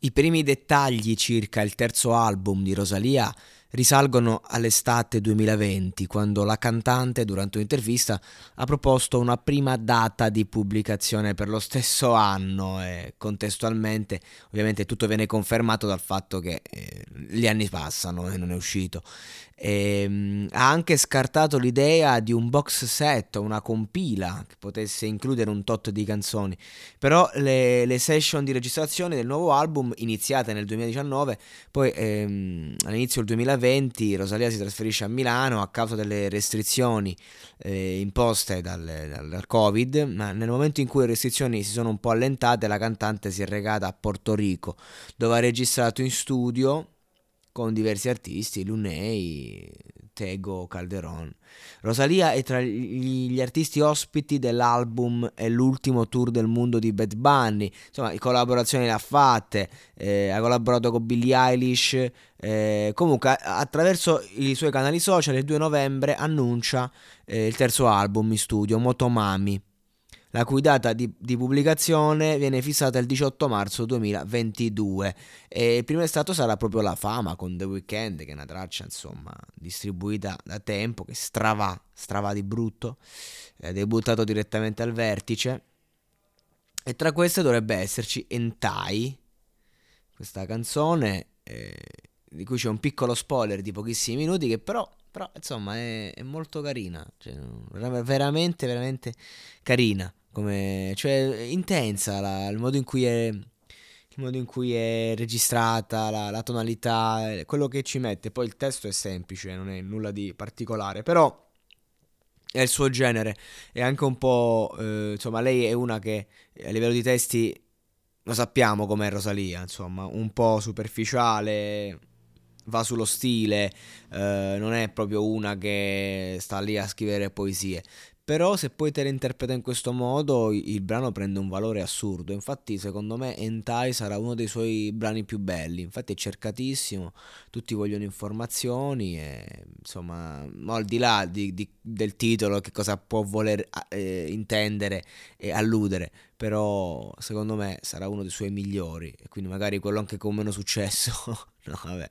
I primi dettagli circa il terzo album di Rosalia risalgono all'estate 2020, quando la cantante durante un'intervista ha proposto una prima data di pubblicazione per lo stesso anno e contestualmente ovviamente tutto viene confermato dal fatto che eh, gli anni passano e non è uscito. E, um, ha anche scartato l'idea di un box set, una compila che potesse includere un tot di canzoni, però le, le session di registrazione del nuovo album iniziate nel 2019, poi ehm, all'inizio del 2020 Rosalia si trasferisce a Milano a causa delle restrizioni eh, imposte dal, dal, dal, Covid, ma nel momento in cui le restrizioni si sono un po' allentate la cantante si è recata a Porto Rico dove ha registrato in studio con diversi artisti, Lunei, Tego, Calderon. Rosalia è tra gli, artisti ospiti dell'album e l'ultimo tour del mondo di Bad Bunny, insomma, collaborazioni le ha fatte, eh, ha collaborato con Billie Eilish, eh, comunque attraverso i suoi canali social il 2 novembre annuncia eh, il terzo album in studio, Motomami la cui data di, di, pubblicazione viene fissata il 18 marzo 2022 e il primo estratto sarà proprio La Fama con The Weeknd che è una traccia insomma distribuita da tempo che strava, strava di brutto. È debuttato direttamente al vertice. E tra queste dovrebbe esserci Entai questa canzone eh, di cui c'è un piccolo spoiler di pochissimi minuti che però però insomma è, è molto carina, cioè, veramente, veramente carina come, cioè intensa la, il modo in cui è il modo in cui è registrata, la, la, tonalità, quello che ci mette. Poi il testo è semplice, non è nulla di particolare, però è il suo genere. È anche un po', eh, insomma, lei è una che a livello di testi lo sappiamo com'è Rosalia, insomma, un po' superficiale, va sullo stile, eh, non è proprio una che sta lì a scrivere poesie. Però se poi te la interpreta in questo modo il brano prende un valore assurdo. Infatti secondo me Entai sarà uno dei suoi brani più belli. Infatti è cercatissimo, tutti vogliono informazioni e insomma al di là di, di, del titolo che cosa può voler eh, intendere e alludere. Però secondo me sarà uno dei suoi migliori e quindi magari quello anche con meno successo. no vabbè.